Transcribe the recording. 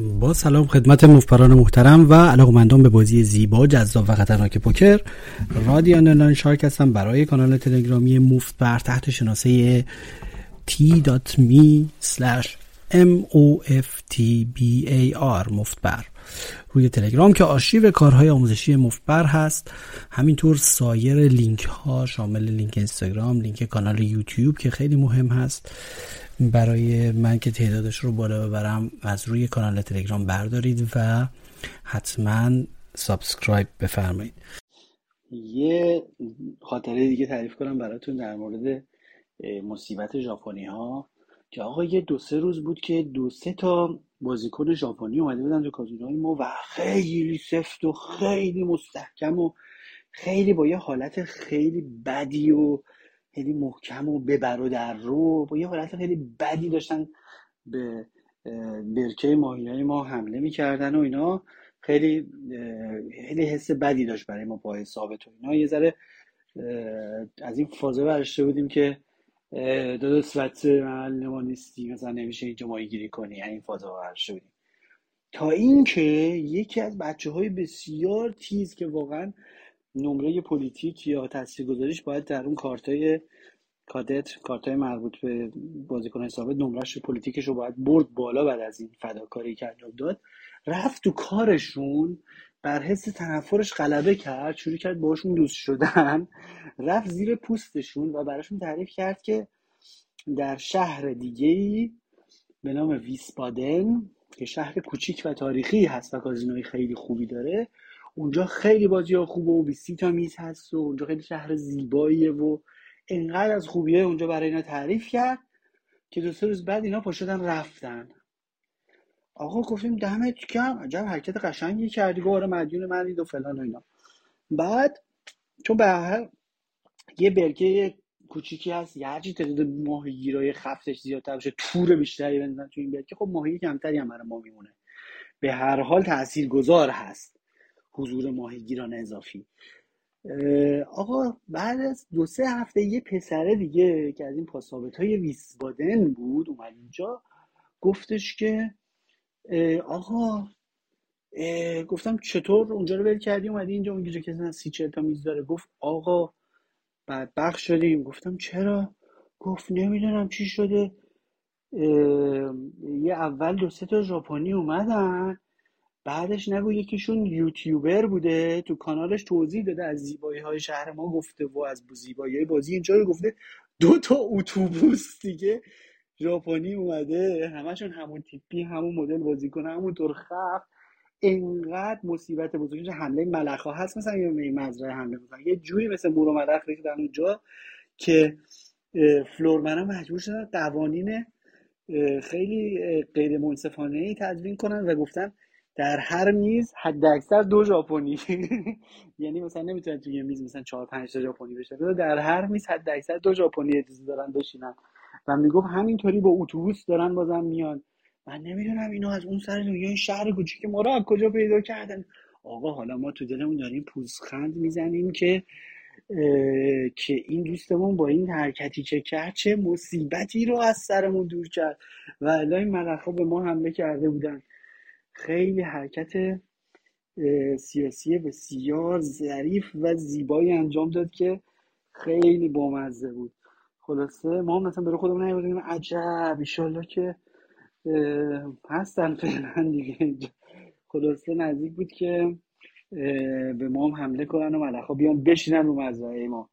با سلام خدمت مفتبران محترم و علاقمندان به بازی زیبا جذاب و خطرناک پوکر رادی underline شارک هستم برای کانال تلگرامی مفتبر تحت شناسه t.me m-o-f-t-b-a-r مفتبر روی تلگرام که آرشیو کارهای آموزشی مفتبر هست. همینطور سایر لینک ها شامل لینک اینستاگرام لینک کانال یوتیوب که خیلی مهم هست. برای من که تعدادش رو بالا ببرم از روی کانال تلگرام بردارید و حتما subscribe بفرمایید. یه خاطره دیگه تعریف کنم براتون در مورد مصیبت ژاپنی ها که آقا یه دو سه روز بود که دو سه تا بازیکن ژاپنی اومده بودن تو کازینوهای ما و خیلی سفت و خیلی مستحکم و خیلی با یه حالت خیلی بدی و خیلی محکم و ببر و در رو. با یه حالت خیلی بدی داشتن به برکه ماهی ما حمله می‌کردن و اینا. خیلی خیلی حس بدی داشت برای ما با ثابت و اینا. یه ذره از این فازه برشته بودیم که دو صورت محل ما نیستی مثلا نمیشه اینجا ماهی گیری کنی. یعنی این فازه برشته بودیم. تا اینکه یکی از بچه های بسیار تیز که واقعا نمره پلیتیک یا گذاریش باید در اون کارتای کادت کارتای مربوط به بازیکن ثابت نمرش پلیتیکش رو باید برد بالا بعد از این فداکاری که انجام داد. رفت تو کارشون بر حس تنفرش غلبه کرد شروع کرد باشون دوست شدن رفت زیر پوستشون و براشون تعریف کرد که در شهر دیگه ای به نام ویسبادن که شهر کوچیک و تاریخی هست و کازینوی خیلی خوبی داره اونجا خیلی بازی ها خوبه و 20 تا میز هست و اونجا خیلی شهر زیباییه و انقدر از خوبیه اونجا برای اینا تعریف کرد که دو سه روز بعد اینا پاشدن رفتن. آقا گفتیم دمت کم عجب حرکت قشنگی کردی. گفت آره مدیون من و فلان و اینا. بعد چون به هر یه برگه کوچیکی هست. یه هرچی تعداد ماهیگیرای خفتش زیادتر بشه تور بیشتری بندازن تو این برکه خب ماهی کمتری هم برای ما میمونه. به هر حال تاثیرگذار هست. حضور ماهیگیران اضافی. آقا بعد از دو سه هفته یه پسره دیگه که از این پاسابت های ویسبادن بود اومد اینجا گفتش که آقا گفتم چطور اونجا رو ول کردی؟ اومدی اینجا اونجا که سی چه تا میز داره. گفت آقا بعد بخش شدیم. گفتم چرا؟ گفت نمی‌دونم چی شده. یه اول دو سه تا ژاپنی اومدن. بعدش نگو یکیشون یوتیوبر بوده تو کانالش توضیح داده از زیبایی های شهر ما گفته و از زیبایی بازی اینجا رو گفته. دو تا اتوبوس دیگه ژاپنی اومده همشون همون تیپی همون مدل بازی کنه همون طور خف انقدر مصیبت بزرگش حمله ملخا هست مثلا یه مزرعه حمله مثلا یه جوی مثل مورو ملخ در اونجا که فلورمنا مجبور شدن قوانین خیلی غیر منصفانه ای تدوین کنن و گفتن در هر میز حد اکثر دو ژاپنی. یعنی مثلا نمی‌تونن توی یه میز مثلا چهار پنج تا ژاپنی بشه. در هر میز حد اکثر دو ژاپنی اجازه دارن بشینن. و می‌گفت همینطوری با اتوبوس دارن بازم میان. من نمی‌دونم اینو از اون سر دنیا این شهر کوچیک ما رو از کجا پیدا کردن؟ آقا حالا ما تو دلمون داریم پوزخند می‌زنیم که که این دوستمون با این حرکتی که کرد چه مصیبتی رو از سرمون دور کرد. و این به ما حمله کرده بودن. خیلی حرکت سیاسی بسیار ظریف و زیبایی انجام داد که خیلی بامزه بود. خلاصه ما هم مثلا برای خودمون نیوردیم عجب ایشالله که هستن فعلا دیگه خلاصه نزدیک بود که به ما هم حمله کنن و ملخا بیان بشینن رو مزرعه ما.